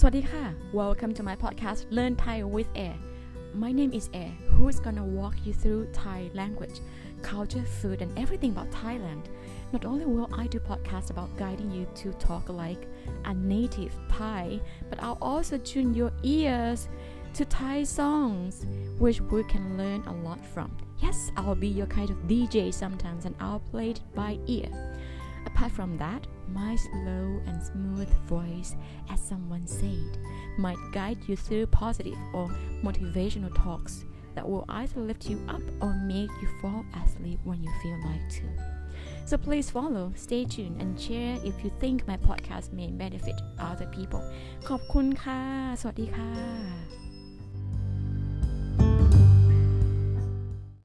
สวัสดีค่ะ Welcome to my podcast Learn Thai with Air My name is Air who is gonna walk you through Thai language culture food and everything about Thailand Not only will I do podcasts about guiding you to talk like a native Thai but I'll also tune your ears to Thai songs which we can learn a lot from Yes I'll be your kind of DJ sometimes and I'll play it by ear Apart from that, my slow and smooth voice, as someone said, might guide you through positive or motivational talks that will either lift you up or make you fall asleep when you feel like to. So please follow, stay tuned and share if you think my podcast may benefit other people. ขอบคุณค่ะ สวัสดีค่ะ